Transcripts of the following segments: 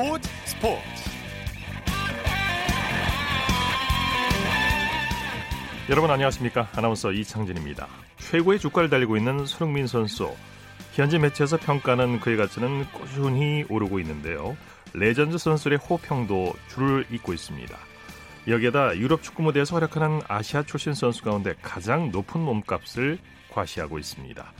스포츠 스포츠. 여러분 안녕하십니까? 아나운서 이창진입니다. 최고의 주가를 달리고 있는 손흥민 선수. 현지 매체에서 평가는 그의 가치는 꾸준히 오르고 있는데요. 레전드 선수의 호평도 줄을 잇고 있습니다. 여기에다 유럽 축구 무대에서 활약하는 아시아 출신 선수 가운데 가장 높은 몸값을 과시하고 있습니다.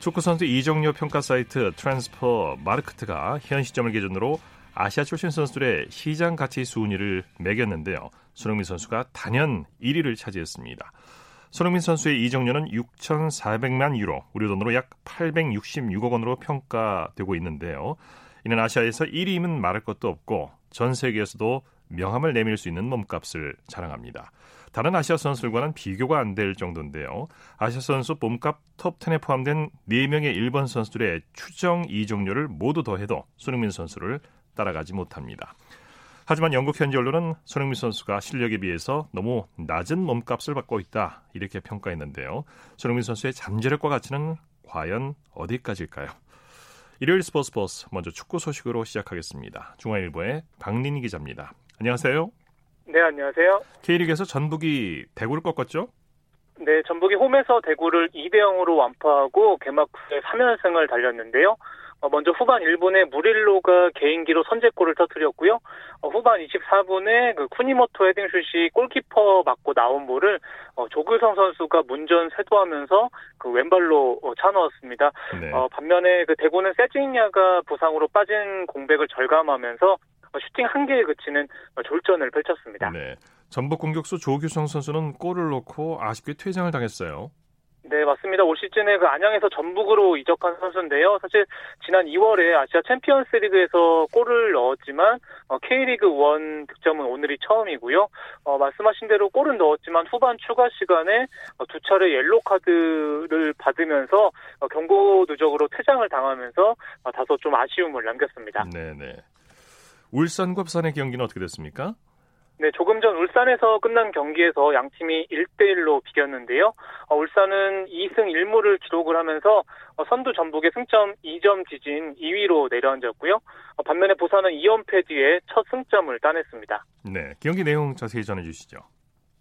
축구 선수 이적료 평가 사이트 트랜스퍼 마르크트가 현 시점을 기준으로 아시아 출신 선수들의 시장 가치 순위를 매겼는데요. 손흥민 선수가 단연 1위를 차지했습니다. 손흥민 선수의 이적료는 6,400만 유로, 우리 돈으로 약 866억 원으로 평가되고 있는데요. 이는 아시아에서 1위임은 말할 것도 없고 전 세계에서도 명함을 내밀 수 있는 몸값을 자랑합니다. 다른 아시아 선수들과는 비교가 안 될 정도인데요. 아시아 선수 몸값 톱10에 포함된 4명의 일본 선수들의 추정 이종료를 모두 더해도 손흥민 선수를 따라가지 못합니다. 하지만 영국 현지 언론은 손흥민 선수가 실력에 비해서 너무 낮은 몸값을 받고 있다 이렇게 평가했는데요. 손흥민 선수의 잠재력과 가치는 과연 어디까지일까요? 일요일 스포츠 버스 먼저 축구 소식으로 시작하겠습니다. 중앙일보의 박린희 기자입니다. 안녕하세요. 네, 안녕하세요. K리그에서 전북이 대구를 꺾었죠? 네, 전북이 홈에서 대구를 2대 0으로 완파하고 개막 후에 3연승을 달렸는데요. 어, 먼저 후반 1분에 무릴로가 개인기로 선제골을 터뜨렸고요. 어, 후반 24분에 그 쿠니모토 헤딩슛이 골키퍼 맞고 나온 볼을 어, 조규성 선수가 문전 세도하면서 그 왼발로 차 넣었습니다. 네. 반면에 그 대구는 세징야가 부상으로 빠진 공백을 절감하면서 슈팅 한 개에 그치는 졸전을 펼쳤습니다. 네. 전북 공격수 조규성 선수는 골을 넣고 아쉽게 퇴장을 당했어요. 네, 맞습니다. 올 시즌에 그 안양에서 전북으로 이적한 선수인데요. 사실 지난 2월에 아시아 챔피언스 리그에서 골을 넣었지만 어, K리그 1 득점은 오늘이 처음이고요. 어, 말씀하신 대로 골은 넣었지만 후반 추가 시간에 어, 두 차례 옐로 카드를 받으면서 어, 경고 누적으로 퇴장을 당하면서 어, 다소 좀 아쉬움을 남겼습니다. 네, 네. 울산과 부산의 경기는 어떻게 됐습니까? 네, 조금 전 울산에서 끝난 경기에서 양 팀이 1대1로 비겼는데요. 어, 울산은 2승 1무를 기록을 하면서 어, 선두 전북의 승점 2점 지진 2위로 내려앉았고요. 어, 반면에 부산은 2연패 뒤에 첫 승점을 따냈습니다. 네, 경기 내용 자세히 전해 주시죠.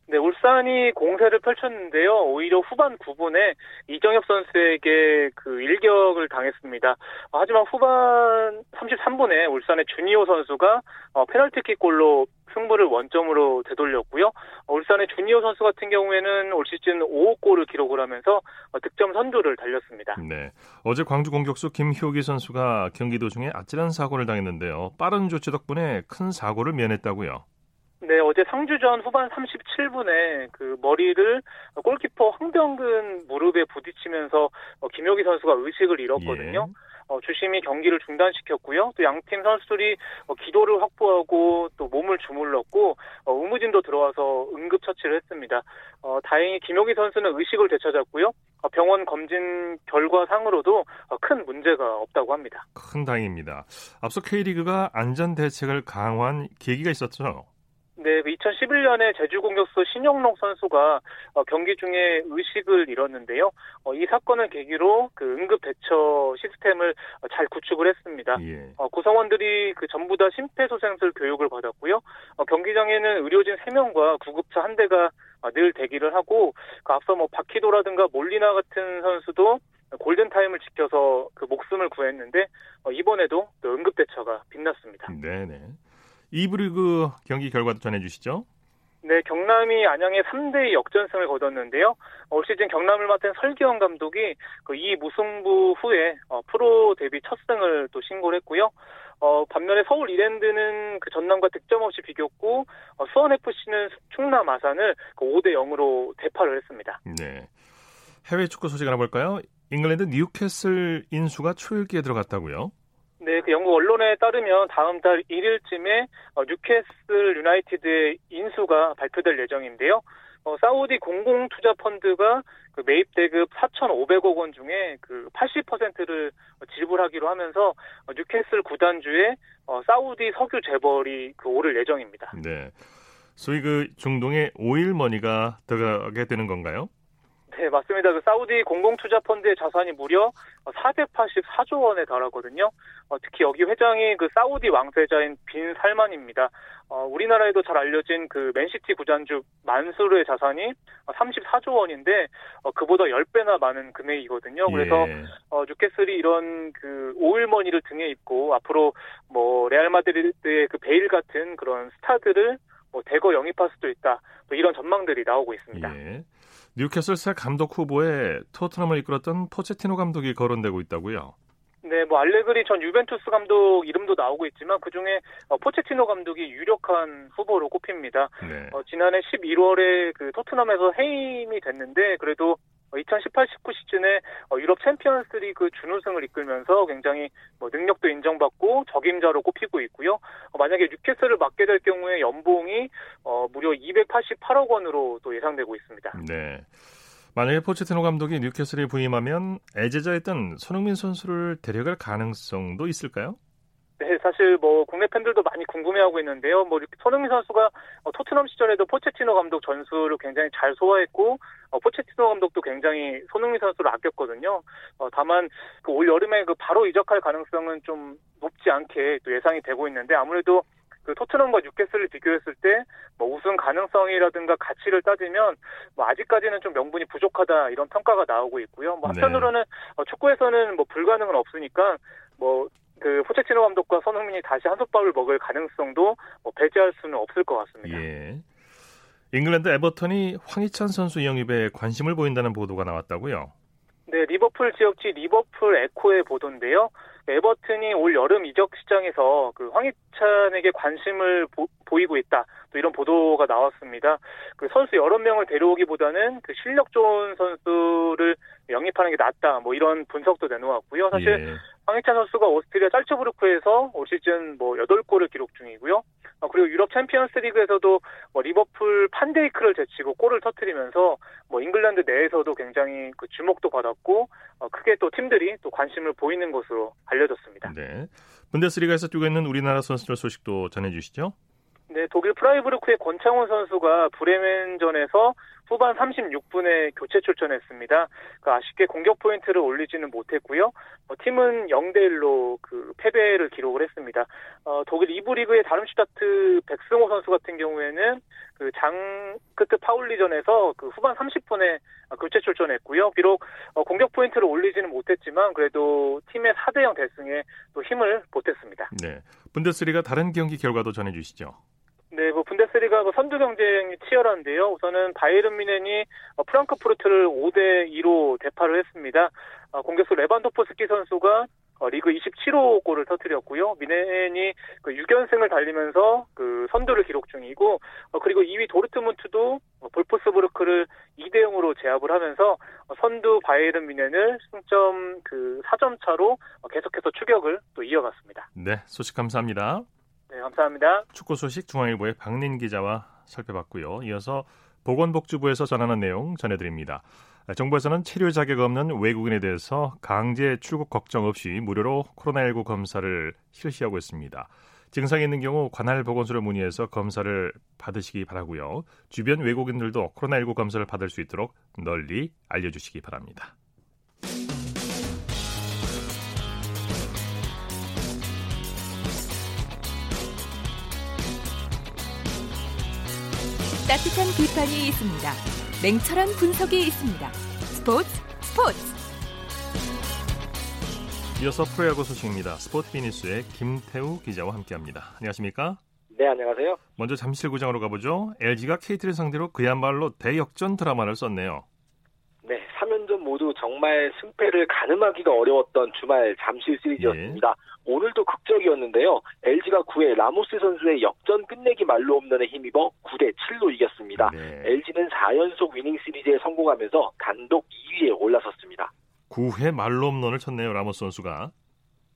네, 울산이 공세를 펼쳤는데요. 오히려 후반 9분에 이정엽 선수에게 그 일격을 당했습니다. 하지만 후반 33분에 울산의 주니오 선수가 페널티킥 골로 승부를 원점으로 되돌렸고요. 울산의 주니오 선수 같은 경우에는 올 시즌 5호 골을 기록을 하면서 득점 선두를 달렸습니다. 네. 어제 광주 공격수 김효기 선수가 경기 도중에 아찔한 사고를 당했는데요. 빠른 조치 덕분에 큰 사고를 면했다고요. 네, 어제 상주전 후반 37분에 그 머리를 골키퍼 황병근 무릎에 부딪히면서 어, 김효기 선수가 의식을 잃었거든요. 예. 어, 주심이 경기를 중단시켰고요. 또 양팀 선수들이 어, 기도를 확보하고 또 몸을 주물렀고 어, 의무진도 들어와서 응급 처치를 했습니다. 어, 다행히 김효기 선수는 의식을 되찾았고요. 어, 병원 검진 결과상으로도 어, 큰 문제가 없다고 합니다. 큰 다행입니다. 앞서 K리그가 안전 대책을 강화한 계기가 있었죠. 네, 2011년에 그 제주 공격수 신영록 선수가 어, 경기 중에 의식을 잃었는데요. 어, 이 사건을 계기로 그 응급 대처 시스템을 어, 잘 구축을 했습니다. 예. 어, 구성원들이 그 전부 다 심폐소생술 교육을 받았고요. 어, 경기장에는 의료진 3명과 구급차 한 대가 어, 늘 대기를 하고 그 앞서 뭐 바퀴도라든가 몰리나 같은 선수도 골든 타임을 지켜서 그 목숨을 구했는데 이번에도 또 응급 대처가 빛났습니다. 네네. 2부 리그 경기 결과도 전해주시죠. 네, 경남이 안양에 3대 역전승을 거뒀는데요. 올 시즌 경남을 맡은 설기현 감독이 그 2무승부 후에 어, 프로 데뷔 첫 승을 또 신고를 했고요. 어, 반면에 서울 이랜드는 그 전남과 득점 없이 비겼고 어, 수원 FC는 충남 아산을 그 5대 0으로 대파를 했습니다. 네. 해외 축구 소식 알아볼까요? 잉글랜드 뉴캐슬 인수가 초읽기에 들어갔다고요? 네, 그 영국 언론에 따르면 다음 달 1일쯤에 어, 뉴캐슬 유나이티드의 인수가 발표될 예정인데요. 어, 사우디 공공 투자 펀드가 그 매입 대금 4,500억 원 중에 그 80%를 지불하기로 하면서 어, 뉴캐슬 구단주에 어, 사우디 석유 재벌이 그 오를 예정입니다. 네. 소위 그 중동의 오일 머니가 들어가게 되는 건가요? 네, 맞습니다. 그 사우디 공공투자펀드의 자산이 무려 484조 원에 달하거든요. 어, 특히 여기 회장이 그 사우디 왕세자인 빈 살만입니다. 어, 우리나라에도 잘 알려진 그 맨시티 구단주 만수르의 자산이 34조 원인데 어, 그보다 10배나 많은 금액이거든요. 그래서 예. 어, 뉴캐슬이 이런 그 오일머니를 등에 업고 앞으로 뭐 레알 마드리드의 그 베일 같은 그런 스타들을 뭐 대거 영입할 수도 있다. 뭐 이런 전망들이 나오고 있습니다. 예. 뉴캐슬 새 감독 후보에 토트넘을 이끌었던 포체티노 감독이 거론되고 있다고요? 네, 뭐 알레그리 전 유벤투스 감독 이름도 나오고 있지만 그 중에 어, 포체티노 감독이 유력한 후보로 꼽힙니다. 네. 어, 지난해 11월에 그 토트넘에서 해임이 됐는데 그래도 2018-19 시즌에 어, 유럽 챔피언스리그 준우승을 이끌면서 굉장히 뭐 능력도 인정받고 적임자로 꼽히고 있고요. 어, 만약에 뉴캐슬을 맡게 될 경우에 연봉이 어, 무려 288억 원으로 또 예상되고 있습니다. 네. 만약에 포체티노 감독이 뉴캐슬에 부임하면 애제자였던 손흥민 선수를 데려갈 가능성도 있을까요? 네, 사실 뭐 국내 팬들도 많이 궁금해하고 있는데요. 뭐 손흥민 선수가 어, 토트넘 시절에도 포체티노 감독 전술을 굉장히 잘 소화했고 어, 포체티노 감독도 굉장히 손흥민 선수를 아꼈거든요. 어, 다만 그 올 여름에 그 바로 이적할 가능성은 좀 높지 않게 또 예상이 되고 있는데 아무래도 그 토트넘과 뉴캐슬을 비교했을 때 뭐 우승 가능성이라든가 가치를 따지면 뭐 아직까지는 좀 명분이 부족하다 이런 평가가 나오고 있고요. 뭐 네. 한편으로는 네. 축구에서는 뭐 불가능은 없으니까 뭐 그 포체티노 감독과 손흥민이 다시 한솥밥을 먹을 가능성도 뭐 배제할 수는 없을 것 같습니다. 예. 잉글랜드 에버턴이 황희찬 선수 영입에 관심을 보인다는 보도가 나왔다고요? 네, 리버풀 지역지 리버풀 에코의 보도인데요. 에버튼이 올 여름 이적 시장에서 그 황희찬에게 관심을 보, 이고 있다. 또 이런 보도가 나왔습니다. 그 선수 여러 명을 데려오기보다는 그 실력 좋은 선수를 영입하는 게 낫다. 뭐 이런 분석도 내놓았고요. 사실 예. 황희찬 선수가 오스트리아 짤츠부르크에서 올 시즌 뭐 8골을 기록 중이고요. 어, 그리고 유럽 챔피언스 리그에서도 뭐 리버풀 판데이크를 제치고 골을 터트리면서 뭐 잉글랜드 내에서도 굉장히 그 주목도 받았고 어, 크게 또 팀들이 또 관심을 보이는 것으로 알려졌습니다. 네. 분데스리가에서 뛰고 있는 우리나라 선수들 소식도 전해 주시죠. 네, 독일 프라이부르크의 권창훈 선수가 브레멘전에서 후반 36분에 교체 출전했습니다. 그 아쉽게 공격 포인트를 올리지는 못했고요. 어, 팀은 0대 1로 그 패배를 기록을 했습니다. 어, 독일 2부 리그의 다름슈타트 백승호 선수 같은 경우에는 그 장크트 파울리전에서 그 후반 30분에 교체 출전했고요. 비록 어, 공격 포인트를 올리지는 못했지만 그래도 팀의 4대 0 대승에 또 힘을 보탰습니다. 네. 분데스리가 다른 경기 결과도 전해 주시죠. 네, 뭐 분데스리가 뭐 선두 경쟁이 치열한데요. 우선은 바이에른 미넨이 어, 프랑크푸르트를 5대 2로 대파를 했습니다. 어, 공격수 레반도프스키 선수가 어, 리그 27호 골을 터뜨렸고요. 미넨이 그 6연승을 달리면서 그 선두를 기록 중이고 그리고 2위 도르트문트도 볼프스부르크를 2대 0으로 제압을 하면서 선두 바이에른 미넨을 승점 그 4점 차로 계속해서 추격을 또 이어갔습니다. 네, 소식 감사합니다. 네, 감사합니다. 축구 소식 중앙일보의 박린 기자와 살펴봤고요. 이어서 보건복지부에서 전하는 내용 전해드립니다. 정부에서는 치료 자격 없는 외국인에 대해서 강제 출국 걱정 없이 무료로 코로나19 검사를 실시하고 있습니다. 증상이 있는 경우 관할 보건소를 문의해서 검사를 받으시기 바라고요. 주변 외국인들도 코로나19 검사를 받을 수 있도록 널리 알려주시기 바랍니다. 따뜻한 비판이 있습니다. 냉철한 분석이 있습니다. 스포츠 스포츠. 이어서 프로야구 소식입니다. 스포츠 비니스의 김태우 기자와 함께합니다. 안녕하십니까? 네, 안녕하세요. 먼저 잠실구장으로 가보죠. LG가 KT를 상대로 그야말로 대역전 드라마를 썼네요. 네, 3연전 모두 정말 승패를 가늠하기가 어려웠던 주말 잠실 시리즈였습니다. 네. 오늘도 극적이었는데요. LG가 9회 라모스 선수의 역전 끝내기 말로 홈런에 힘입어 9대 7로 이겼습니다. 네. LG는 4연속 위닝 시리즈에 성공하면서 단독 2위에 올라섰습니다. 9회 만루 홈런을 쳤네요. 라모스 선수가.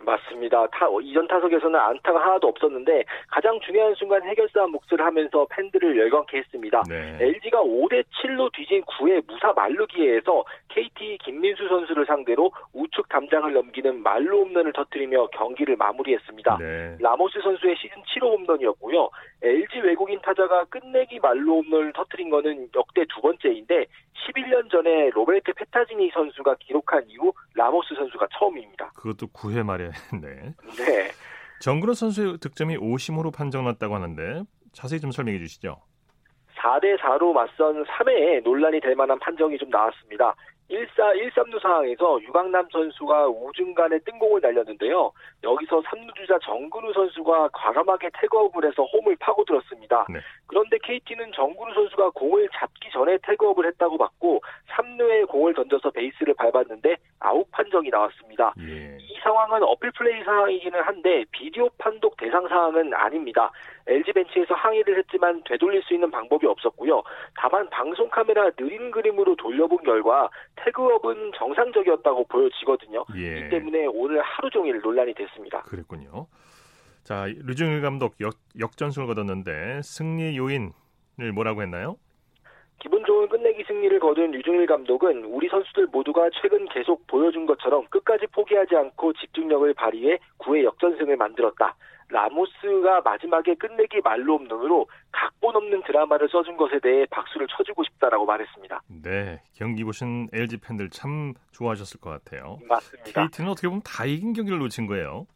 맞습니다. 타, 이전 타석에서는 안타가 하나도 없었는데 가장 중요한 순간 해결사 몫을 하면서 팬들을 열광케 했습니다. 네. LG가 5대 7로 뒤진 9회 무사 만루 기회에서 KT 김민수 선수를 상대로 우측 담장을 넘기는 만루 홈런을 터뜨리며 경기를 마무리했습니다. 네. 라모스 선수의 시즌 7호 홈런이었고요. LG 외국인 타자가 끝내기 만루 홈런을 터뜨린 거는 역대 두 번째인데 11년 전에 로베르트 페타지니 선수가 기록한 이후 라모스 선수가 처음입니다. 그것도 9회 말에 네. 네. 정근우 선수의 득점이 오심으로 판정났다고 하는데 자세히 좀 설명해 주시죠. 4대 4로 맞선 3회에 논란이 될 만한 판정이 좀 나왔습니다. 1사 1-3루 상황에서 유강남 선수가 우중간에 뜬공을 날렸는데요. 여기서 3루 주자 정근우 선수가 과감하게 태그업을 해서 홈을 파고들었습니다. 네. 그런데 KT는 정근우 선수가 공을 잡기 전에 태그업을 했다고 봤고 3루에 공을 던져서 베이스를 밟았는데 아웃 판정이 나왔습니다. 예. 이 상황은 어필 플레이 상황이기는 한데 비디오 판독 대상 상황은 아닙니다. LG 벤치에서 항의를 했지만 되돌릴 수 있는 방법이 없었고요. 다만 방송 카메라 느린 그림으로 돌려본 결과 태그업은 정상적이었다고 보여지거든요. 예. 이 때문에 오늘 하루 종일 논란이 됐습니다. 그랬군요. 자, 류중일 감독 역, 역전승을 거뒀는데 승리 요인을 뭐라고 했나요? 기분 좋은 끝내기 승리를 거둔 류중일 감독은 우리 선수들 모두가 최근 계속 보여준 것처럼 끝까지 포기하지 않고 집중력을 발휘해 9회 역전승을 만들었다. 라모스가 마지막에 끝내기 말로 홈런으로 각본 없는 드라마를 써준 것에 대해 박수를 쳐주고 싶다라고 말했습니다. 네, 경기 보신 LG 팬들 참 좋아하셨을 것 같아요. 맞습니다. KT는 어떻게 보면 다 이긴 경기를 놓친 거예요.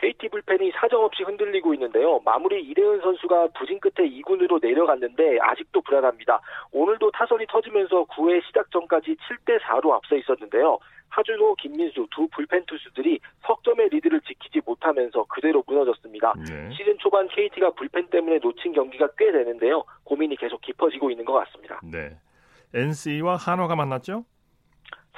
KT 불펜이 사정없이 흔들리고 있는데요. 마무리 이대은 선수가 부진 끝에 2군으로 내려갔는데 아직도 불안합니다. 오늘도 타선이 터지면서 9회 시작 전까지 7대 4로 앞서 있었는데요. 하준호, 김민수 두 불펜 투수들이 석점의 리드를 지키지 못하면서 그대로 무너졌습니다. 네. 시즌 초반 KT가 불펜 때문에 놓친 경기가 꽤 되는데요. 고민이 계속 깊어지고 있는 것 같습니다. 네. NC와 한화가 만났죠?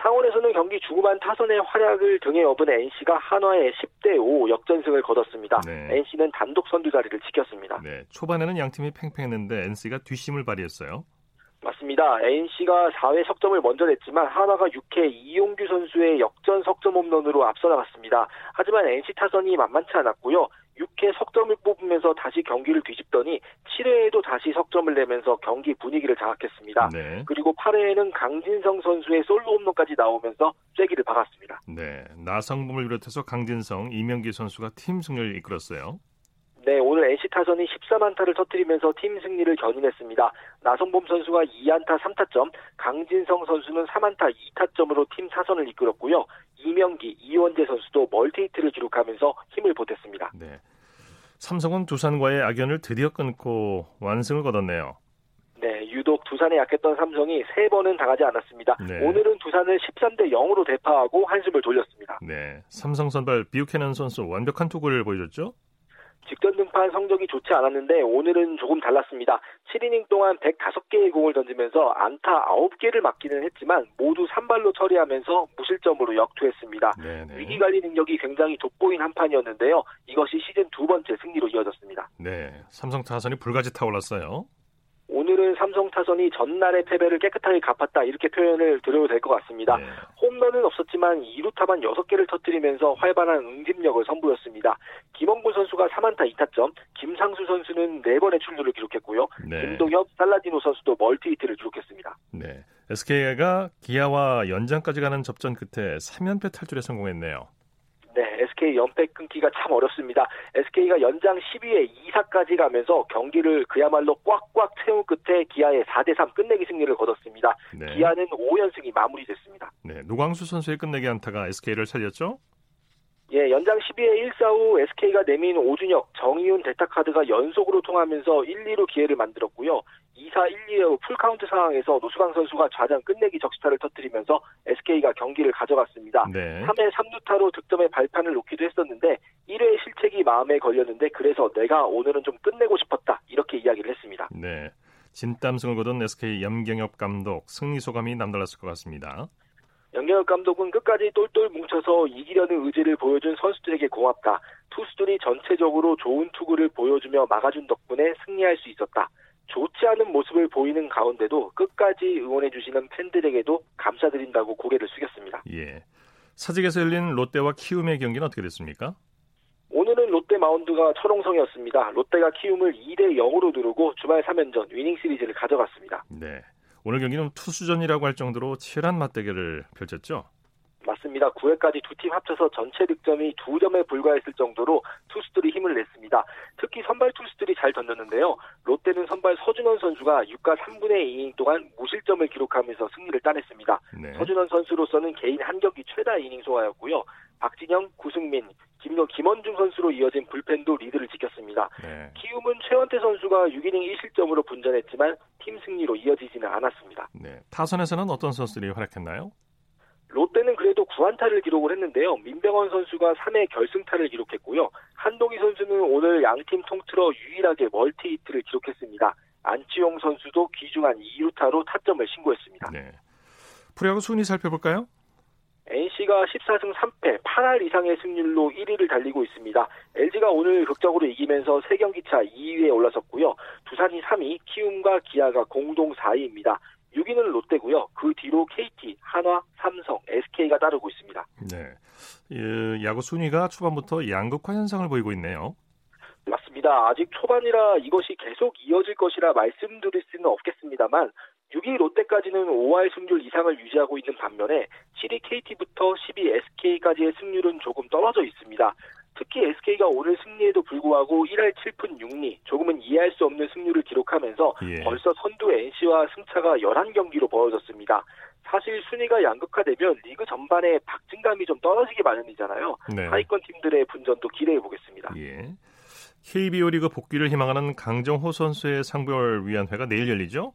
상원에서는 경기 중후반 타선의 활약을 등에 업은 NC가 한화의 10대 5 역전승을 거뒀습니다. 네. NC는 단독 선두 자리를 지켰습니다. 네, 초반에는 양 팀이 팽팽했는데 NC가 뒷심을 발휘했어요. 맞습니다. NC가 4회 석점을 먼저 냈지만 한화가 6회 이용규 선수의 역전 석점 홈런으로 앞서 나갔습니다. 하지만 NC 타선이 만만치 않았고요. 6회 석점을 뽑으면서 다시 경기를 뒤집더니 7회에도 다시 석점을 내면서 경기 분위기를 장악했습니다. 네. 그리고 8회에는 강진성 선수의 솔로 홈런까지 나오면서 쐐기를 박았습니다. 네, 나성범을 비롯해서 강진성, 이명기 선수가 팀 승리를 이끌었어요. 네, 오늘 NC 타선이 14만타를 터뜨리면서 팀 승리를 견인했습니다. 나성범 선수가 2안타 3타점, 강진성 선수는 3안타 2타점으로 팀 사선을 이끌었고요. 이명기, 이원재 선수도 멀티히트를 기록하면서 힘을 보탰습니다. 네. 삼성은 두산과의 악연을 드디어 끊고 완승을 거뒀네요. 네, 유독 두산에 약했던 삼성이 세 번은 당하지 않았습니다. 네. 오늘은 두산을 13대 0으로 대파하고 한숨을 돌렸습니다. 네, 삼성 선발 비우케넌 선수 완벽한 투구를 보여줬죠? 직전 등판 성적이 좋지 않았는데 오늘은 조금 달랐습니다. 7이닝 동안 105개의 공을 던지면서 안타 9개를 맞기는 했지만 모두 산발로 처리하면서 무실점으로 역투했습니다. 네네. 위기 관리 능력이 굉장히 돋보인 한 판이었는데요. 이것이 시즌 두 번째 승리로 이어졌습니다. 네, 삼성 타선이 불가지 타올랐어요. 오늘은 삼성 타선이 전날의 패배를 깨끗하게 갚았다 이렇게 표현을 드려도 될 것 같습니다. 네. 홈런은 없었지만 2루타만 6개를 터뜨리면서 활발한 응집력을 선보였습니다. 김원군 선수가 3안타 2타점, 김상수 선수는 4번의 출루를 기록했고요. 네. 김동엽, 살라디노 선수도 멀티히트를 기록했습니다. 네. SK가 기아와 연장까지 가는 접전 끝에 3연패 탈출에 성공했네요. 네, SK 연패 끊기가 참 어렵습니다. SK가 연장 12회 2사까지 가면서 경기를 그야말로 꽉꽉 채운 끝에 기아의 4대3 끝내기 승리를 거뒀습니다. 네. 기아는 5연승이 마무리됐습니다. 네, 노수광 선수의 끝내기 안타가 SK를 살렸죠? 예, 연장 12회 1사 후 SK가 내민 오준혁, 정의윤 대타카드가 연속으로 통하면서 1, 2루 기회를 만들었고요. 2사 1, 2루 풀카운트 상황에서 노수광 선수가 좌장 끝내기 적시타를 터뜨리면서 SK가 경기를 가져갔습니다. 네. 3회 3루타로 득점의 발판을 놓기도 했었는데 1회 실책이 마음에 걸렸는데 그래서 내가 오늘은 좀 끝내고 싶었다 이렇게 이야기를 했습니다. 네. 진땀승을 거둔 SK 염경엽 감독 승리 소감이 남달랐을 것 같습니다. 영경혁 감독은 끝까지 똘똘 뭉쳐서 이기려는 의지를 보여준 선수들에게 고맙다. 투수들이 전체적으로 좋은 투구를 보여주며 막아준 덕분에 승리할 수 있었다. 좋지 않은 모습을 보이는 가운데도 끝까지 응원해주시는 팬들에게도 감사드린다고 고개를 숙였습니다. 예. 사직에서 열린 롯데와 키움의 경기는 어떻게 됐습니까? 오늘은 롯데 마운드가 철옹성이었습니다. 롯데가 키움을 2대 0으로 누르고 주말 3연전 위닝 시리즈를 가져갔습니다. 네. 오늘 경기는 투수전이라고 할 정도로 치열한 맞대결을 펼쳤죠. 맞습니다. 9회까지 두 팀 합쳐서 전체 득점이 두 점에 불과했을 정도로 투수들이 힘을 냈습니다. 특히 선발 투수들이 잘 던졌는데요. 롯데는 선발 서준원 선수가 6과 3분의 2이닝 동안 무실점을 기록하면서 승리를 따냈습니다. 네. 서준원 선수로서는 개인 한 경기 최다 이닝 소화였고요. 박진영, 구승민, 김노, 김원중 선수로 이어진 불펜도 리드를 지켰습니다. 네. 키움은 최원태 선수가 6이닝 1실점으로 분전했지만 팀 승리로 이어지지는 않았습니다. 네. 타선에서는 어떤 선수들이 활약했나요? 롯데는 그래도 9안타를 기록을 했는데요. 민병헌 선수가 3회 결승타를 기록했고요. 한동희 선수는 오늘 양팀 통틀어 유일하게 멀티히트를 기록했습니다. 안치용 선수도 귀중한 2루타로 타점을 신고했습니다. 네. 프로야구 순위 살펴볼까요? NC가 14승 3패, 8할 이상의 승률로 1위를 달리고 있습니다. LG가 오늘 극적으로 이기면서 3경기 차 2위에 올라섰고요. 두산이 3위, 키움과 기아가 공동 4위입니다. 6위는 롯데고요. 그 뒤로 KT, 한화, 삼성, SK가 따르고 있습니다. 네. 예, 야구 순위가 초반부터 양극화 현상을 보이고 있네요. 맞습니다. 아직 초반이라 이것이 계속 이어질 것이라 말씀드릴 수는 없겠습니다만 6위 롯데까지는 5할 승률 이상을 유지하고 있는 반면에 7위 KT부터 10위 SK까지의 승률은 조금 떨어져 있습니다. 특히 SK가 오늘 승리에도 불구하고 1할 7푼 6리, 조금은 이해할 수 없는 승률을 기록하면서 예. 벌써 선두 NC와 승차가 11경기로 벌어졌습니다. 사실 순위가 양극화되면 리그 전반에 박진감이 좀 떨어지기 마련이잖아요. 네. 하위권 팀들의 분전도 기대해 보겠습니다. 예. KBO 리그 복귀를 희망하는 강정호 선수의 상별 위원회가 내일 열리죠?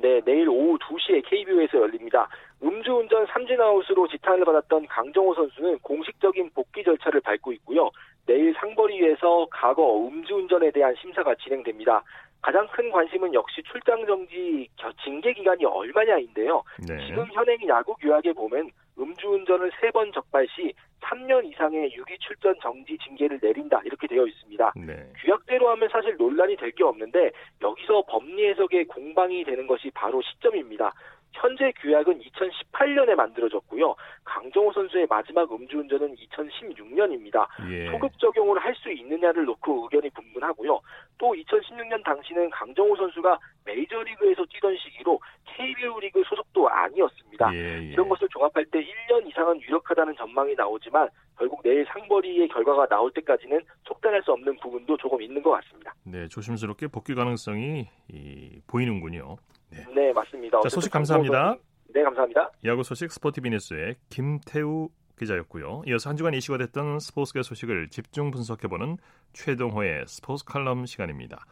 네, 내일 오후 2시에 KBO에서 열립니다. 음주운전 삼진아웃으로 지탄을 받았던 강정호 선수는 공식적인 복귀 절차를 밟고 있고요. 내일 상벌위에서 과거 음주운전에 대한 심사가 진행됩니다. 가장 큰 관심은 역시 출장 정지 징계 기간이 얼마냐인데요. 네. 지금 현행 야구 규약에 보면 음주운전을 세 번 적발 시 3년 이상의 유기 출전 정지 징계를 내린다 이렇게 되어 있습니다. 네. 규약대로 하면 사실 논란이 될 게 없는데 여기서 법리 해석에 공방이 되는 것이 바로 시점입니다. 현재 규약은 2018년에 만들어졌고요. 강정호 선수의 마지막 음주운전은 2016년입니다. 예. 소급 적용을 할 수 있느냐를 놓고 의견이 분분하고요. 또 2016년 당시는 강정호 선수가 메이저리그에서 뛰던 시기로 KBO 리그 소속도 아니었습니다. 예, 예. 이런 것을 종합할 때 1년 이상은 유력하다는 전망이 나오지만 결국 내일 상벌이의 결과가 나올 때까지는 속단할 수 없는 부분도 조금 있는 것 같습니다. 네, 조심스럽게 복귀 가능성이 이, 보이는군요. 네, 네 맞습니다. 자, 소식 감사합니다. 네, 감사합니다. 야구 소식 스포티비 뉴스의 김태우 기자였고요. 이어서 한 주간 이슈가 됐던 스포츠계 소식을 집중 분석해보는 최동호의 스포츠 칼럼 시간입니다.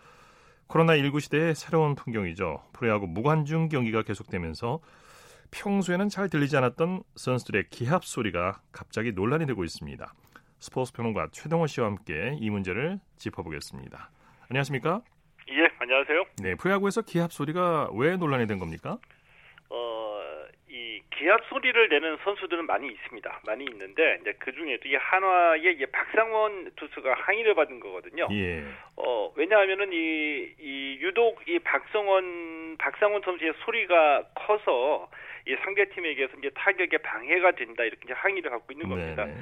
코로나19 시대의 새로운 풍경이죠. 프로야구 무관중 경기가 계속되면서 평소에는 잘 들리지 않았던 선수들의 기합 소리가 갑자기 논란이 되고 있습니다. 스포츠 평론가 최동호 씨와 함께 이 문제를 짚어보겠습니다. 안녕하십니까? 예, 안녕하세요. 네, 프로야구에서 기합 소리가 왜 논란이 된 겁니까? 어, 이 기합 소리를 내는 선수들은 많이 있습니다. 많이 있는데 이제 그 중에도 이 한화의 이 박상원 투수가 항의를 받은 거거든요. 예. 어, 왜냐하면은 이, 이 유독 이 박성원 박상원 선수의 소리가 커서 이 상대 팀에게서 이제 타격에 방해가 된다 이렇게 이제 항의를 갖고 있는 겁니다. 네네.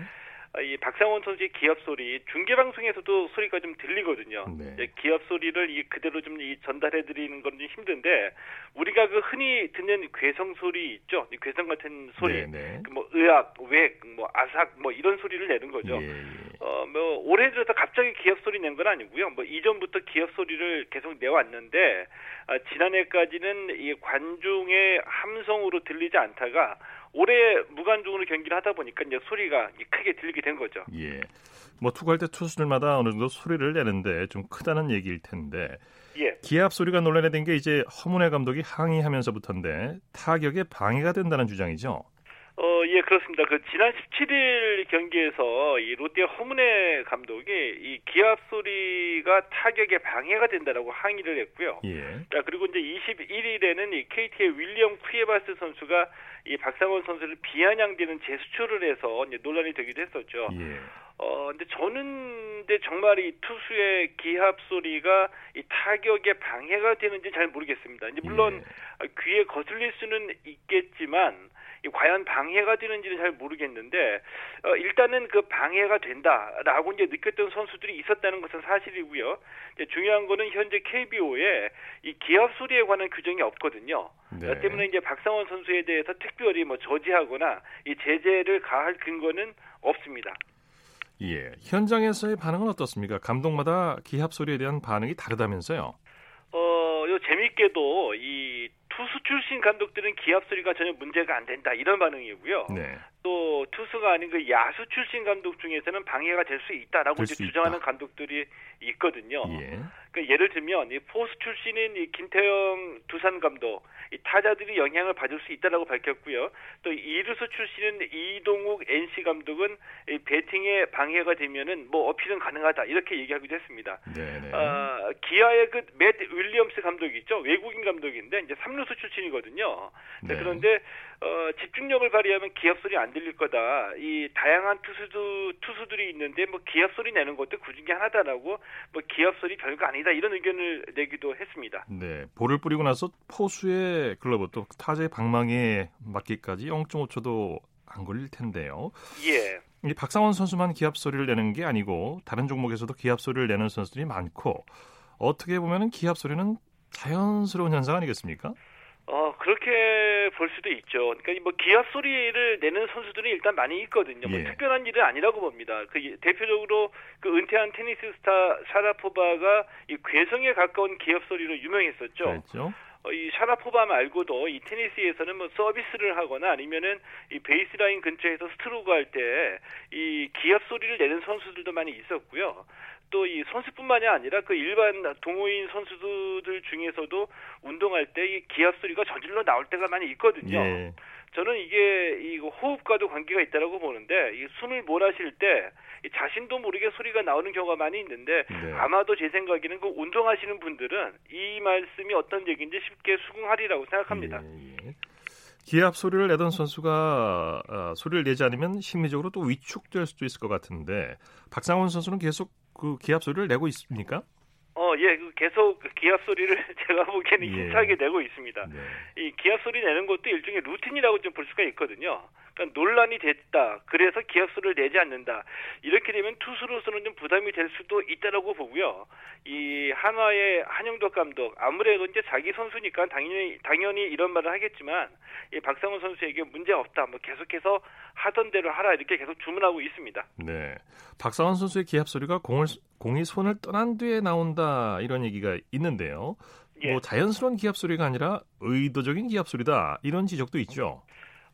아, 이 박상원 선수의 기합 소리 중계 방송에서도 소리가 좀 들리거든요. 네. 기합 소리를 이 그대로 좀 이 전달해 드리는 건 좀 힘든데 우리가 그 흔히 듣는 괴성 소리 있죠. 괴성 같은 소리, 네, 네. 그뭐 의악, 웩, 뭐 아삭, 뭐 이런 소리를 내는 거죠. 예, 예. 어뭐 올해 들어서 갑자기 기합 소리 낸 건 아니고요. 뭐 이전부터 기합 소리를 계속 내왔는데 아, 지난해까지는 이 관중의 함성으로 들리지 않다가 올해 무관중으로 경기를 하다 보니까 이제 소리가 크게 들리게 된 거죠. 예. 뭐 투구할 때 투수들마다 어느 정도 소리를 내는데 좀 크다는 얘기일 텐데. 예. 기합 소리가 논란이 된 게 이제 허문회 감독이 항의하면서부터인데 타격에 방해가 된다는 주장이죠. 어, 예, 그렇습니다. 그 지난 17일 경기에서 이 롯데 허문회 감독이 이 기합 소리가 타격에 방해가 된다라고 항의를 했고요. 예. 자, 그리고 이제 21일에는 이 KT의 윌리엄 쿠에바스 선수가 이 박상원 선수를 비아냥대는 제스처를 해서 논란이 되기도 했었죠. 예. 어, 근데 저는 근데 정말 이 투수의 기합 소리가 이 타격에 방해가 되는지 잘 모르겠습니다. 이제 물론 예. 귀에 거슬릴 수는 있겠지만 과연 방해가 되는지는 잘 모르겠는데 어, 일단은 그 방해가 된다라고 이제 느꼈던 선수들이 있었다는 것은 사실이고요. 중요한 거는 현재 KBO에 이 기합 소리에 관한 규정이 없거든요. 네. 때문에 이제 박상원 선수에 대해서 특별히 뭐 저지하거나 이 제재를 가할 근거는 없습니다. 예, 현장에서의 반응은 어떻습니까? 감독마다 기합 소리에 대한 반응이 다르다면서요? 어, 요 재밌게도 이 투수 출신 감독들은 기합 소리가 전혀 문제가 안 된다 이런 반응이고요. 네. 또 투수가 아닌 그 야수 출신 감독 중에서는 방해가 될 수 있다라고 이제 주장하는 있다. 감독들이 있거든요. 예. 그 예를 들면 이 포수 출신인 이 김태형 두산 감독 이 타자들이 영향을 받을 수 있다라고 밝혔고요. 또 이루수 출신인 이동욱 NC 감독은 이 배팅에 방해가 되면은 뭐 어필은 가능하다 이렇게 얘기하기도 했습니다. 어, 기아의 그맷 윌리엄스 감독이 있죠. 외국인 감독인데 이제 3루수 출신이거든요. 네. 그런데 어, 집중력을 발휘하면 기합 소리 안 들릴 거다. 이 다양한 투수도 투수들이 있는데 뭐 기합 소리 내는 것도 그 중에 하나다라고 뭐 기합 소리 별거 아니다 이런 의견을 내기도 했습니다. 네, 볼을 뿌리고 나서 포수의 글러브 또 타자의 방망이에 맞기까지 0.5초도 안 걸릴 텐데요. 예. 이 박상원 선수만 기합 소리를 내는 게 아니고 다른 종목에서도 기합 소리를 내는 선수들이 많고 어떻게 보면 기합 소리는 자연스러운 현상 아니겠습니까? 어 그렇게 볼 수도 있죠. 그러니까 뭐 기합 소리를 내는 선수들이 일단 많이 있거든요. 뭐 예. 특별한 일은 아니라고 봅니다. 그 대표적으로 그 은퇴한 테니스 스타 샤라포바가 이 괴성에 가까운 기합 소리로 유명했었죠. 그렇죠. 어, 이 샤라포바 말고도 이 테니스에서는 뭐 서비스를 하거나 아니면은 이 베이스라인 근처에서 스트로크 할 때 이 기합 소리를 내는 선수들도 많이 있었고요. 또 이 선수뿐만이 아니라 그 일반 동호인 선수들 중에서도 운동할 때 이 기합 소리가 절로 나올 때가 많이 있거든요. 예. 저는 이게 이 호흡과도 관계가 있다라고 보는데 이 숨을 몰아쉴 때 자신도 모르게 소리가 나오는 경우가 많이 있는데 네. 아마도 제 생각에는 그 운동하시는 분들은 이 말씀이 어떤 얘기인지 쉽게 수긍하리라고 생각합니다. 예, 예. 기합 소리를 내던 선수가 어, 소리를 내지 않으면 심리적으로 또 위축될 수도 있을 것 같은데 박상원 선수는 계속 그 기합 소리를 내고 있습니까? 어, 예, 그 계속 그 기합 소리를 제가 보기에는 예. 힘차게 내고 있습니다. 네. 이 기합 소리 내는 것도 일종의 루틴이라고 좀 볼 수가 있거든요. 그러니까 논란이 됐다. 그래서 기합 소리를 내지 않는다. 이렇게 되면 투수로서는 좀 부담이 될 수도 있다라고 보고요. 이 한화의 한영덕 감독 아무래도 이제 자기 선수니까 당연히 당연히 이런 말을 하겠지만 이 박상훈 선수에게 문제 없다. 뭐 계속해서 하던 대로 하라 이렇게 계속 주문하고 있습니다. 네. 박상훈 선수의 기합 소리가 공을 공이 손을 떠난 뒤에 나온다 이런 얘기가 있는데요. 예. 뭐 자연스러운 기합 소리가 아니라 의도적인 기합 소리다 이런 지적도 있죠.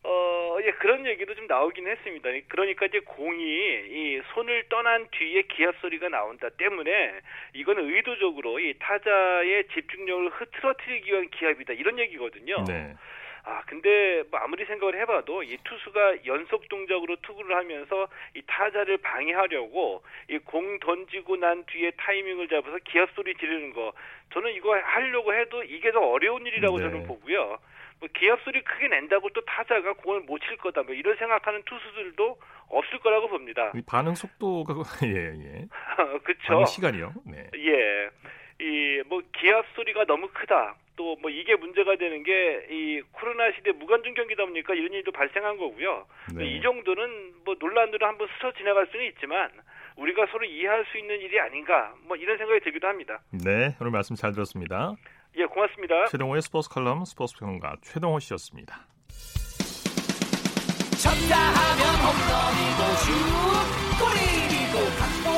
어, 예, 그런 얘기도 좀 나오긴 했습니다. 그러니까 이제 공이 이 손을 떠난 뒤에 기합 소리가 나온다 때문에 이거는 의도적으로 이 타자의 집중력을 흐트러뜨리기 위한 기합이다 이런 얘기거든요. 네. 아 근데 뭐 아무리 생각을 해봐도 이 투수가 연속 동작으로 투구를 하면서 이 타자를 방해하려고 이 공 던지고 난 뒤에 타이밍을 잡아서 기합 소리 지르는 거 저는 이거 하려고 해도 이게 더 어려운 일이라고 네. 저는 보고요. 뭐 기합 소리 크게 낸다고 또 타자가 공을 못 칠 거다 뭐 이런 생각하는 투수들도 없을 거라고 봅니다. 반응 속도가 예 예. 그렇죠. 시간이요. 네. 예. 이 뭐 기합 소리가 너무 크다. 또 뭐 이게 문제가 되는 게 이 코로나 시대 무관중 경기다 보니까 이런 일도 발생한 거고요. 네. 이 정도는 뭐 논란으로 한번 스쳐 지나갈 수는 있지만 우리가 서로 이해할 수 있는 일이 아닌가 뭐 이런 생각이 들기도 합니다. 네, 오늘 말씀 잘 들었습니다. 예, 고맙습니다. 최동호의 스포츠 칼럼 스포츠 평론가 최동호 씨였습니다. 쳤다 하면 홈런이고 슛 골이고 각본 드라마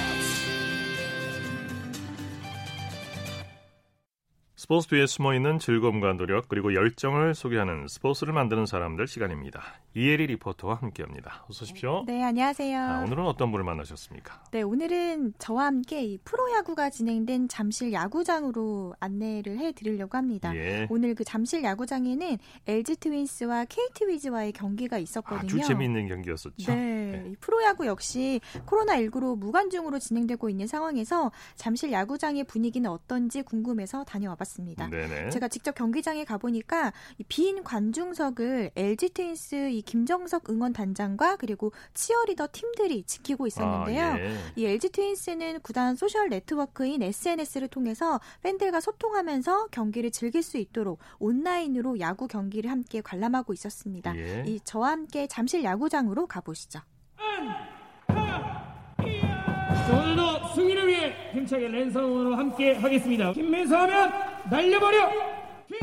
스포츠 뒤에 숨어있는 즐거움과 노력 그리고 열정을 소개하는 스포츠를 만드는 사람들 시간입니다. 이혜리 리포터와 함께합니다. 어서 오십시오. 네, 안녕하세요. 아, 오늘은 어떤 분을 만나셨습니까? 네, 오늘은 저와 함께 프로야구가 진행된 잠실 야구장으로 안내를 해드리려고 합니다. 예. 오늘 그 잠실 야구장에는 LG 트윈스와 KT 위즈와의 경기가 있었거든요. 아주 재미있는 경기였었죠. 네, 네. 프로야구 역시 코로나19로 무관중으로 진행되고 있는 상황에서 잠실 야구장의 분위기는 어떤지 궁금해서 다녀와봤습니다. 네네. 제가 직접 경기장에 가보니까 빈 관중석을 LG 트윈스 이 김정석 응원 단장과 그리고 치어리더 팀들이 지키고 있었는데요. 아, 예. 이 LG 트윈스는 구단 소셜 네트워크인 SNS를 통해서 팬들과 소통하면서 경기를 즐길 수 있도록 온라인으로 야구 경기를 함께 관람하고 있었습니다. 예. 이 저와 함께 잠실 야구장으로 가보시죠. 오늘도 승리를 위해 힘차게 랜선으로 함께 하겠습니다. 김민서 하면 날려버려! 김...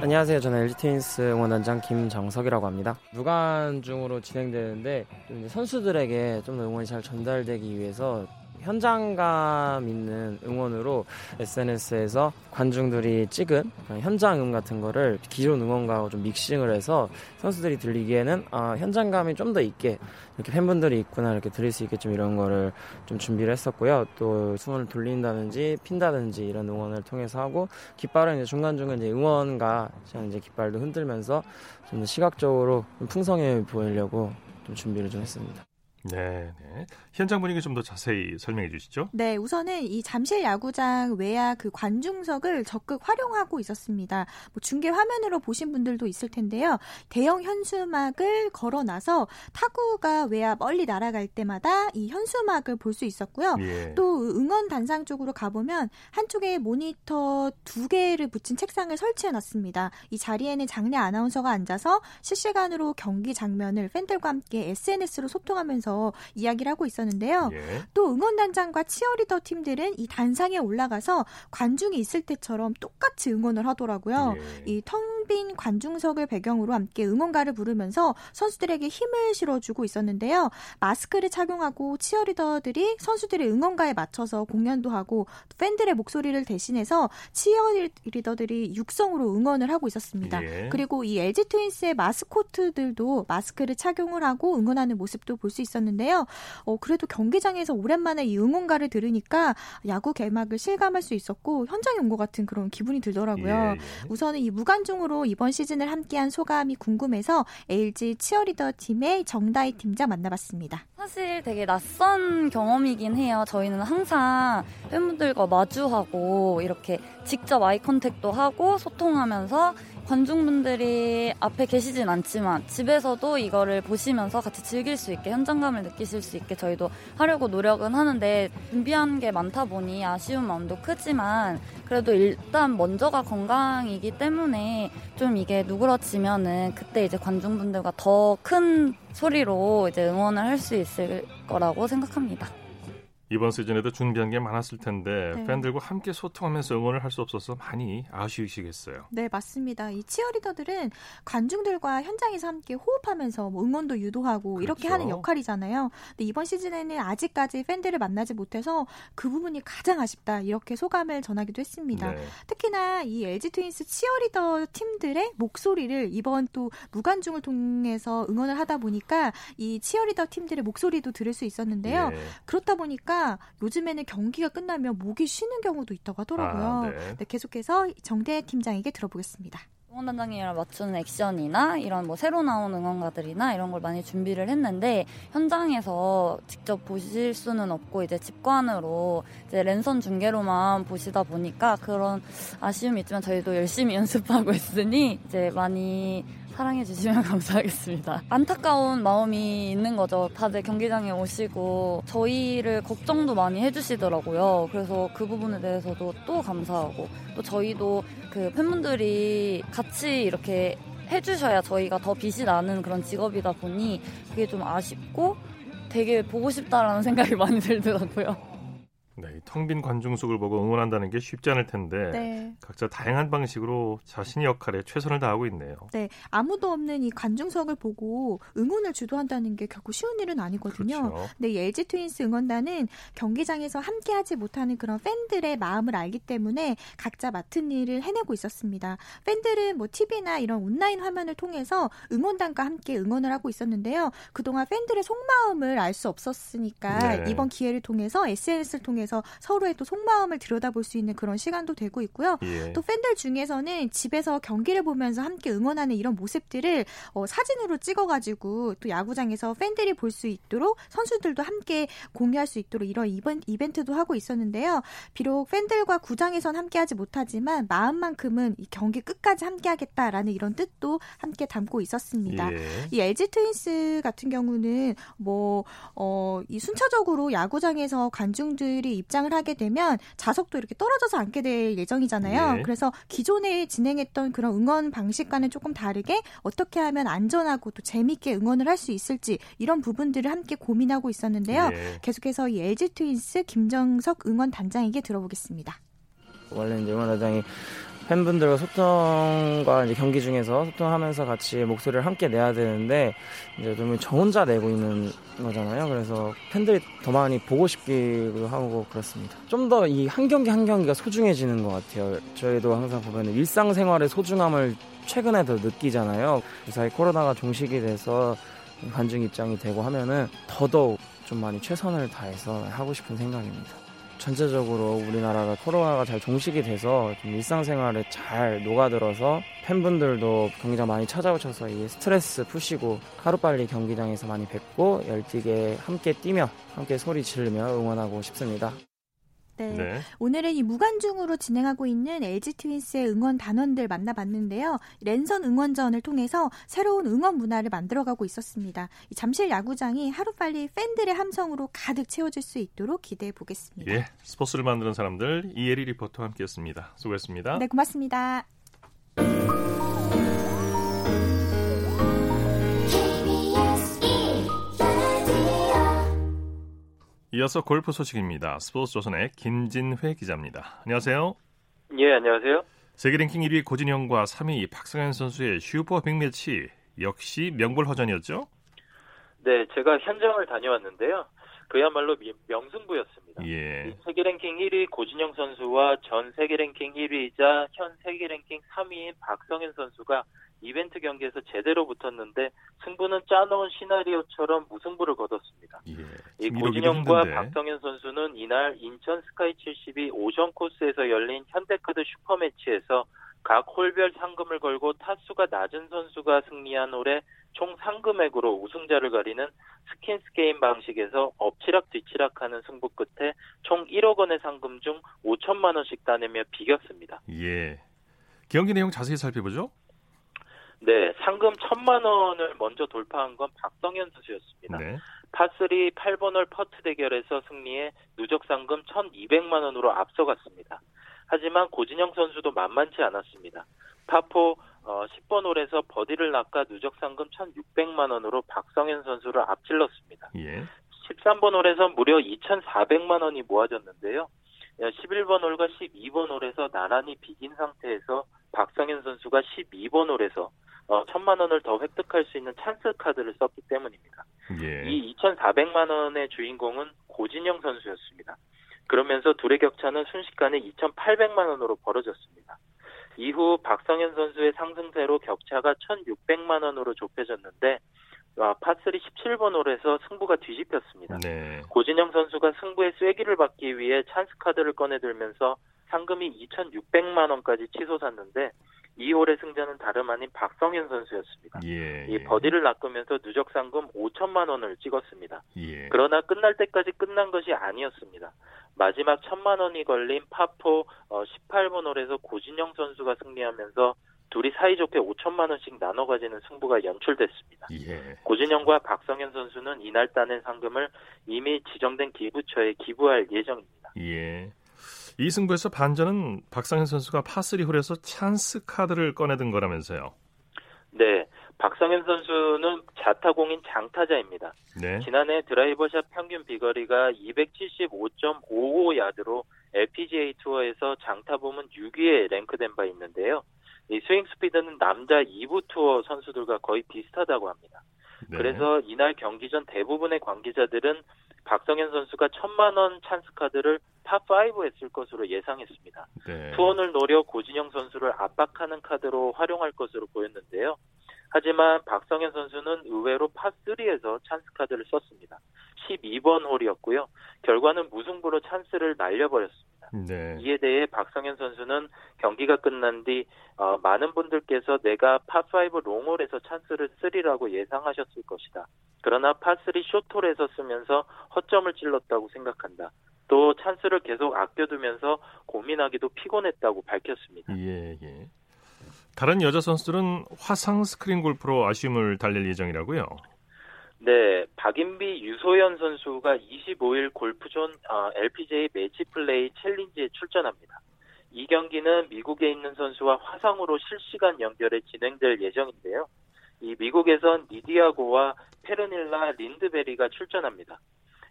안녕하세요. 저는 LG 트윈스 응원단장 김정석이라고 합니다. 무관중으로 진행되는데 선수들에게 좀 더 응원이 잘 전달되기 위해서 현장감 있는 응원으로 SNS에서 관중들이 찍은 현장 음 같은 거를 기존 응원가하고 좀 믹싱을 해서 선수들이 들리기에는 아, 현장감이 좀 더 있게 이렇게 팬분들이 있구나 이렇게 들릴 수 있게 좀 이런 거를 좀 준비를 했었고요. 또 수원을 돌린다든지 핀다든지 이런 응원을 통해서 하고 깃발은 이제 중간중간 이제 응원가 이제 깃발도 흔들면서 좀 시각적으로 좀 풍성해 보이려고 좀 준비를 좀 했습니다. 네, 네. 현장 분위기 좀 더 자세히 설명해 주시죠. 네, 우선은 이 잠실 야구장 외야 그 관중석을 적극 활용하고 있었습니다. 뭐 중계 화면으로 보신 분들도 있을 텐데요. 대형 현수막을 걸어놔서 타구가 외야 멀리 날아갈 때마다 이 현수막을 볼 수 있었고요. 예. 또 응원 단상 쪽으로 가보면 한쪽에 모니터 두 개를 붙인 책상을 설치해 놨습니다. 이 자리에는 장례 아나운서가 앉아서 실시간으로 경기 장면을 팬들과 함께 SNS로 소통하면서 이야기를 하고 있었는데요. 예. 또 응원단장과 치어리더 팀들은 이 단상에 올라가서 관중이 있을 때처럼 똑같이 응원을 하더라고요. 예. 이텅 빈 관중석을 배경으로 함께 응원가를 부르면서 선수들에게 힘을 실어주고 있었는데요. 마스크를 착용하고 치어리더들이 선수들의 응원가에 맞춰서 공연도 하고 팬들의 목소리를 대신해서 치어리더들이 육성으로 응원을 하고 있었습니다. 예. 그리고 이 LG 트윈스의 마스코트들도 마스크를 착용을 하고 응원하는 모습도 볼 수 있었는데 있었는데요. 어, 그래도 경기장에서 오랜만에 이 응원가를 들으니까 야구 개막을 실감할 수 있었고 현장에 온 것 같은 그런 기분이 들더라고요. 예, 예. 우선은 이 무관중으로 이번 시즌을 함께한 소감이 궁금해서 LG 치어리더 팀의 정다희 팀장 만나봤습니다. 사실 되게 낯선 경험이긴 해요. 저희는 항상 팬분들과 마주하고 이렇게 직접 eye contact도 하고 소통하면서 관중분들이 앞에 계시진 않지만 집에서도 이거를 보시면서 같이 즐길 수 있게 현장감을 느끼실 수 있게 저희도 하려고 노력은 하는데 준비한 게 많다 보니 아쉬운 마음도 크지만 그래도 일단 먼저가 건강이기 때문에 좀 이게 누그러지면은 그때 이제 관중분들과 더 큰 소리로 이제 응원을 할 수 있을 거라고 생각합니다. 이번 시즌에도 준비한 게 많았을 텐데 네. 팬들과 함께 소통하면서 응원을 할 수 없어서 많이 아쉬우시겠어요. 네, 맞습니다. 이 치어리더들은 관중들과 현장에서 함께 호흡하면서 뭐 응원도 유도하고 그렇죠. 이렇게 하는 역할이잖아요. 근데 이번 시즌에는 아직까지 팬들을 만나지 못해서 그 부분이 가장 아쉽다 이렇게 소감을 전하기도 했습니다. 네. 특히나 이 LG 트윈스 치어리더 팀들의 목소리를 이번 또 무관중을 통해서 응원을 하다 보니까 이 치어리더 팀들의 목소리도 들을 수 있었는데요. 네. 그렇다 보니까 보니까 요즘에는 경기가 끝나면 목이 쉬는 경우도 있다고 하더라고요. 아, 네. 네, 계속해서 정대 팀장에게 들어보겠습니다. 응원단장이랑 맞추는 액션이나 이런 뭐 새로 나온 응원가들이나 이런 걸 많이 준비를 했는데 현장에서 직접 보실 수는 없고 이제 직관으로 이제 랜선 중계로만 보시다 보니까 그런 아쉬움이 있지만 저희도 열심히 연습하고 있으니 이제 많이 사랑해 주시면 감사하겠습니다. 안타까운 마음이 있는 거죠. 다들 경기장에 오시고 저희를 걱정도 많이 해주시더라고요. 그래서 그 부분에 대해서도 또 감사하고 또 저희도 그 팬분들이 같이 이렇게 해주셔야 저희가 더 빛이 나는 그런 직업이다 보니 그게 좀 아쉽고 되게 보고 싶다라는 생각이 많이 들더라고요. 네, 텅 빈 관중 석을 보고 응원한다는 게 쉽지 않을 텐데 네. 각자 다양한 방식으로 자신의 역할에 최선을 다하고 있네요. 네, 아무도 없는 이 관중석을 보고 응원을 주도한다는 게 결코 쉬운 일은 아니거든요. 그렇죠. 네, 이 LG 트윈스 응원단은 경기장에서 함께하지 못하는 그런 팬들의 마음을 알기 때문에 각자 맡은 일을 해내고 있었습니다. 팬들은 뭐 TV나 이런 온라인 화면을 통해서 응원단과 함께 응원을 하고 있었는데요. 그동안 팬들의 속마음을 알 수 없었으니까 네. 이번 기회를 통해서 SNS를 통해 서 서로의 또 속마음을 들여다볼 수 있는 그런 시간도 되고 있고요. 예. 또 팬들 중에서는 집에서 경기를 보면서 함께 응원하는 이런 모습들을 어, 사진으로 찍어가지고 또 야구장에서 팬들이 볼 수 있도록 선수들도 함께 공유할 수 있도록 이런 이벤, 이벤트도 하고 있었는데요. 비록 팬들과 구장에선 함께하지 못하지만 마음만큼은 이 경기 끝까지 함께하겠다라는 이런 뜻도 함께 담고 있었습니다. 예. 이 LG 트윈스 같은 경우는 뭐 어, 이 순차적으로 야구장에서 관중들이 입장을 하게 되면 좌석도 이렇게 떨어져서 앉게 될 예정이잖아요. 예. 그래서 기존에 진행했던 그런 응원 방식과는 조금 다르게 어떻게 하면 안전하고 또 재밌게 응원을 할 수 있을지 이런 부분들을 함께 고민하고 있었는데요. 예. 계속해서 이 LG 트윈스 김정석 응원 단장에게 들어보겠습니다. 원래 이제 응원단장이 팬분들과 소통과 이제 경기 중에서 소통하면서 같이 목소리를 함께 내야 되는데 이제 좀저 혼자 내고 있는 거잖아요. 그래서 팬들이 더 많이 보고 싶기도 하고 그렇습니다. 좀 더 이 한 경기 한 경기가 소중해지는 것 같아요. 저희도 항상 보면 일상생활의 소중함을 최근에 더 느끼잖아요. 그래서 코로나가 종식이 돼서 관중 입장이 되고 하면은 더더욱 좀 많이 최선을 다해서 하고 싶은 생각입니다. 전체적으로 우리나라가 코로나가 잘 종식이 돼서 좀 일상생활에 잘 녹아들어서 팬분들도 경기장 많이 찾아오셔서 이 스트레스 푸시고 하루빨리 경기장에서 많이 뵙고 열띠게 함께 뛰며 함께 소리 지르며 응원하고 싶습니다. 네. 네. 오늘은 이 무관중으로 진행하고 있는 LG 트윈스의 응원 단원들 만나봤는데요. 랜선 응원전을 통해서 새로운 응원 문화를 만들어가고 있었습니다. 잠실 야구장이 하루빨리 팬들의 함성으로 가득 채워질 수 있도록 기대해 보겠습니다. 예, 스포츠를 만드는 사람들 이혜리 리포터와 함께했습니다. 수고했습니다. 네, 고맙습니다. 이어서 골프 소식입니다. 스포츠조선의 김진회 기자입니다. 안녕하세요. 예, 안녕하세요. 세계 랭킹 1위 고진영과 3위 박성현 선수의 슈퍼 빅매치 역시 명불허전이었죠? 네, 제가 현장을 다녀왔는데요. 그야말로 명승부였습니다. 예. 세계 랭킹 1위 고진영 선수와 전 세계 랭킹 1위이자 현 세계 랭킹 3위인 박성현 선수가 이벤트 경기에서 제대로 붙었는데 승부는 짜놓은 시나리오처럼 무승부를 거뒀습니다. 예, 이 고진영과 박성현 선수는 이날 인천 스카이 72 오션 코스에서 열린 현대카드 슈퍼매치에서 각 홀별 상금을 걸고 타수가 낮은 선수가 승리한 홀에 총 상금액으로 우승자를 가리는 스킨스 게임 방식에서 엎치락 뒤치락하는 승부 끝에 총 1억 원의 상금 중 5천만 원씩 따내며 비겼습니다. 예. 경기 내용 자세히 살펴보죠. 네, 상금 천만 원을 먼저 돌파한 건 박성현 선수였습니다. 네. 파3 8번 홀 퍼트 대결에서 승리해 누적 상금 1,200만 원으로 앞서갔습니다. 하지만 고진영 선수도 만만치 않았습니다. 파 four 어, 10번 홀에서 버디를 낚아 누적 상금 1,600만 원으로 박성현 선수를 앞질렀습니다. 예. 13번 홀에서 무려 2,400만 원이 모아졌는데요. 11번 홀과 12번 홀에서 나란히 비긴 상태에서 박성현 선수가 12번 홀에서 어, 천만 원을 더 획득할 수 있는 찬스 카드를 썼기 때문입니다. 예. 이 2,400만 원의 주인공은 고진영 선수였습니다. 그러면서 둘의 격차는 순식간에 2,800만 원으로 벌어졌습니다. 이후 박성현 선수의 상승세로 격차가 1,600만 원으로 좁혀졌는데 아, 파3 17번 홀에서 승부가 뒤집혔습니다. 네. 고진영 선수가 승부의 쐐기를 받기 위해 찬스 카드를 꺼내들면서 상금이 2,600만 원까지 치솟았는데 2홀의 승자는 다름 아닌 박성현 선수였습니다. 예. 이 버디를 낚으면서 누적 상금 5천만 원을 찍었습니다. 예. 그러나 끝날 때까지 끝난 것이 아니었습니다. 마지막 천만 원이 걸린 파 four 18번 어, 홀에서 고진영 선수가 승리하면서 둘이 사이좋게 5천만 원씩 나눠 가지는 승부가 연출됐습니다. 예. 고진영과 박성현 선수는 이날 따낸 상금을 이미 지정된 기부처에 기부할 예정입니다. 예. 이 승부에서 반전은 박성현 선수가 파3 홀에서 찬스 카드를 꺼내든 거라면서요. 네. 박성현 선수는 자타공인 장타자입니다. 네. 지난해 드라이버샷 평균 비거리가 275.55 야드로 LPGA 투어에서 장타 부문 6위에 랭크된 바 있는데요. 이 스윙 스피드는 남자 2부 투어 선수들과 거의 비슷하다고 합니다. 네. 그래서 이날 경기 전 대부분의 관계자들은 박성현 선수가 천만 원 찬스 카드를 파5에 쓸 것으로 예상했습니다. 네. 투온을 노려 고진영 선수를 압박하는 카드로 활용할 것으로 보였는데요. 하지만 박성현 선수는 의외로 파3에서 찬스 카드를 썼습니다. 12번 홀이었고요. 결과는 무승부로 찬스를 날려버렸습니다. 네. 이에 대해 박성현 선수는 경기가 끝난 뒤 어, 많은 분들께서 내가 파5 롱홀에서 찬스를 쓰리라고 예상하셨을 것이다. 그러나 파3 쇼트홀에서 쓰면서 허점을 찔렀다고 생각한다. 또 찬스를 계속 아껴두면서 고민하기도 피곤했다고 밝혔습니다. 예, 예. 다른 여자 선수들은 화상 스크린 골프로 아쉬움을 달랠 예정이라고요? 네, 박인비, 유소연 선수가 25일 골프존 어, LPGA 매치 플레이 챌린지에 출전합니다. 이 경기는 미국에 있는 선수와 화상으로 실시간 연결해 진행될 예정인데요. 이 미국에선 리디아 고와 페르닐라 린드베리가 출전합니다.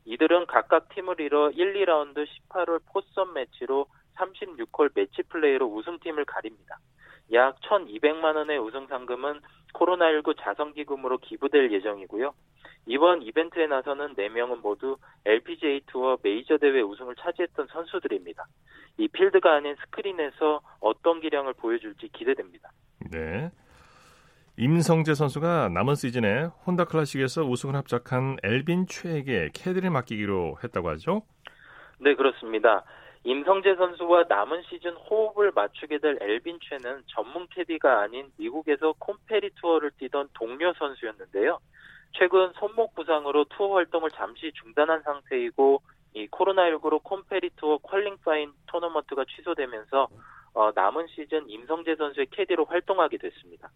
이들은 각각 팀을 이뤄 1, 2라운드 18홀 포섬 매치로 36홀 매치 플레이로 우승팀을 가립니다. 약 1,200만 원의 우승 상금은 코로나19 자선 기금으로 기부될 예정이고요. 이번 이벤트에 나서는 4명은 모두 LPGA 투어 메이저 대회 우승을 차지했던 선수들입니다. 이 필드가 아닌 스크린에서 어떤 기량을 보여줄지 기대됩니다. 네. 임성재 선수가 남은 시즌에 혼다 클래식에서 우승을 합작한 엘빈 최에게 캐디를 맡기기로 했다고 하죠? 네, 그렇습니다. 임성재 선수와 남은 시즌 호흡을 맞추게 될 엘빈 최는 전문 캐디가 아닌 미국에서 콘페리 투어를 뛰던 동료 선수였는데요. 최근 손목 부상으로 투어 활동을 잠시 중단한 상태이고 이 코로나19로 콘페리 투어 qualifying 토너먼트가 취소되면서 어, 남은 시즌 임성재 선수의 캐디로 활동하게 됐습니다.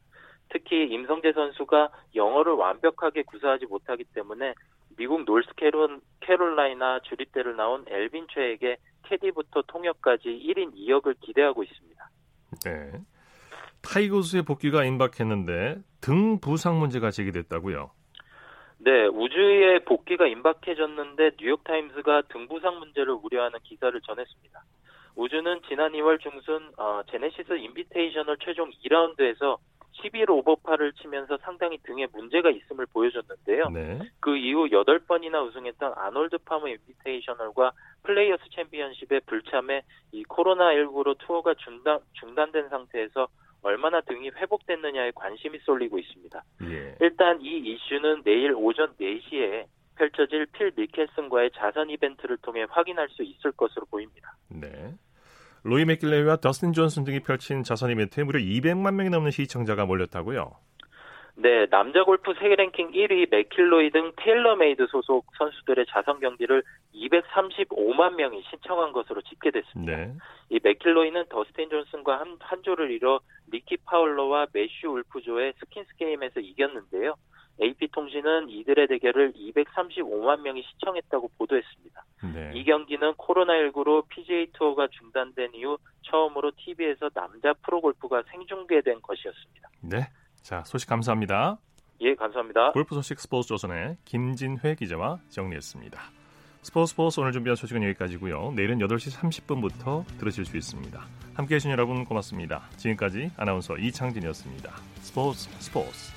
특히 임성재 선수가 영어를 완벽하게 구사하지 못하기 때문에 미국 노스캐롤라이나 주립대를 나온 엘빈 최에게 캐디부터 통역까지 1인 2역을 기대하고 있습니다. 네. 타이거 우즈의 복귀가 임박했는데 등 부상 문제가 제기됐다고요? 네, 우즈의 복귀가 임박해졌는데 뉴욕타임스가 등 부상 문제를 우려하는 기사를 전했습니다. 우즈는 지난 2월 중순 어, 제네시스 인비테이셔널 최종 2라운드에서 11 오버파를 치면서 상당히 등에 문제가 있음을 보여줬는데요. 네. 그 이후 8번이나 우승했던 아놀드 파머 인비테이셔널과 플레이어스 챔피언십에 불참해 이 코로나19로 투어가 중단, 중단된 상태에서 얼마나 등이 회복됐느냐에 관심이 쏠리고 있습니다. 예. 일단 이 이슈는 내일 오전 4시에 펼쳐질 필 미켈슨과의 자선 이벤트를 통해 확인할 수 있을 것으로 보입니다. 네. 로리 맥길로이와 더스틴 존슨 등이 펼친 자선 이벤트에 무려 200만 명이 넘는 시청자가 몰렸다고요? 네, 남자 골프 세계 랭킹 1위 맥킬로이 등 테일러메이드 소속 선수들의 자선 경기를 235만 명이 시청한 것으로 집계됐습니다. 네. 이 맥킬로이는 더스틴 존슨과 한, 한 조를 이뤄 리키 파울러와 매슈 울프조의 skins 게임에서 이겼는데요. AP통신은 이들의 대결을 235만 명이 시청했다고 보도했습니다. 네. 이 경기는 코로나19로 PGA 투어가 중단된 이후 처음으로 TV에서 남자 프로골프가 생중계된 것이었습니다. 네. 자, 소식 감사합니다. 예, 감사합니다. 골프 소식 스포츠 조선의 김진회 기자와 정리했습니다. 스포츠 스포츠 오늘 준비한 소식은 여기까지고요. 내일은 8시 30분부터 들으실 수 있습니다. 함께해 주신 여러분 고맙습니다. 지금까지 아나운서 이창진이었습니다. 스포츠 스포츠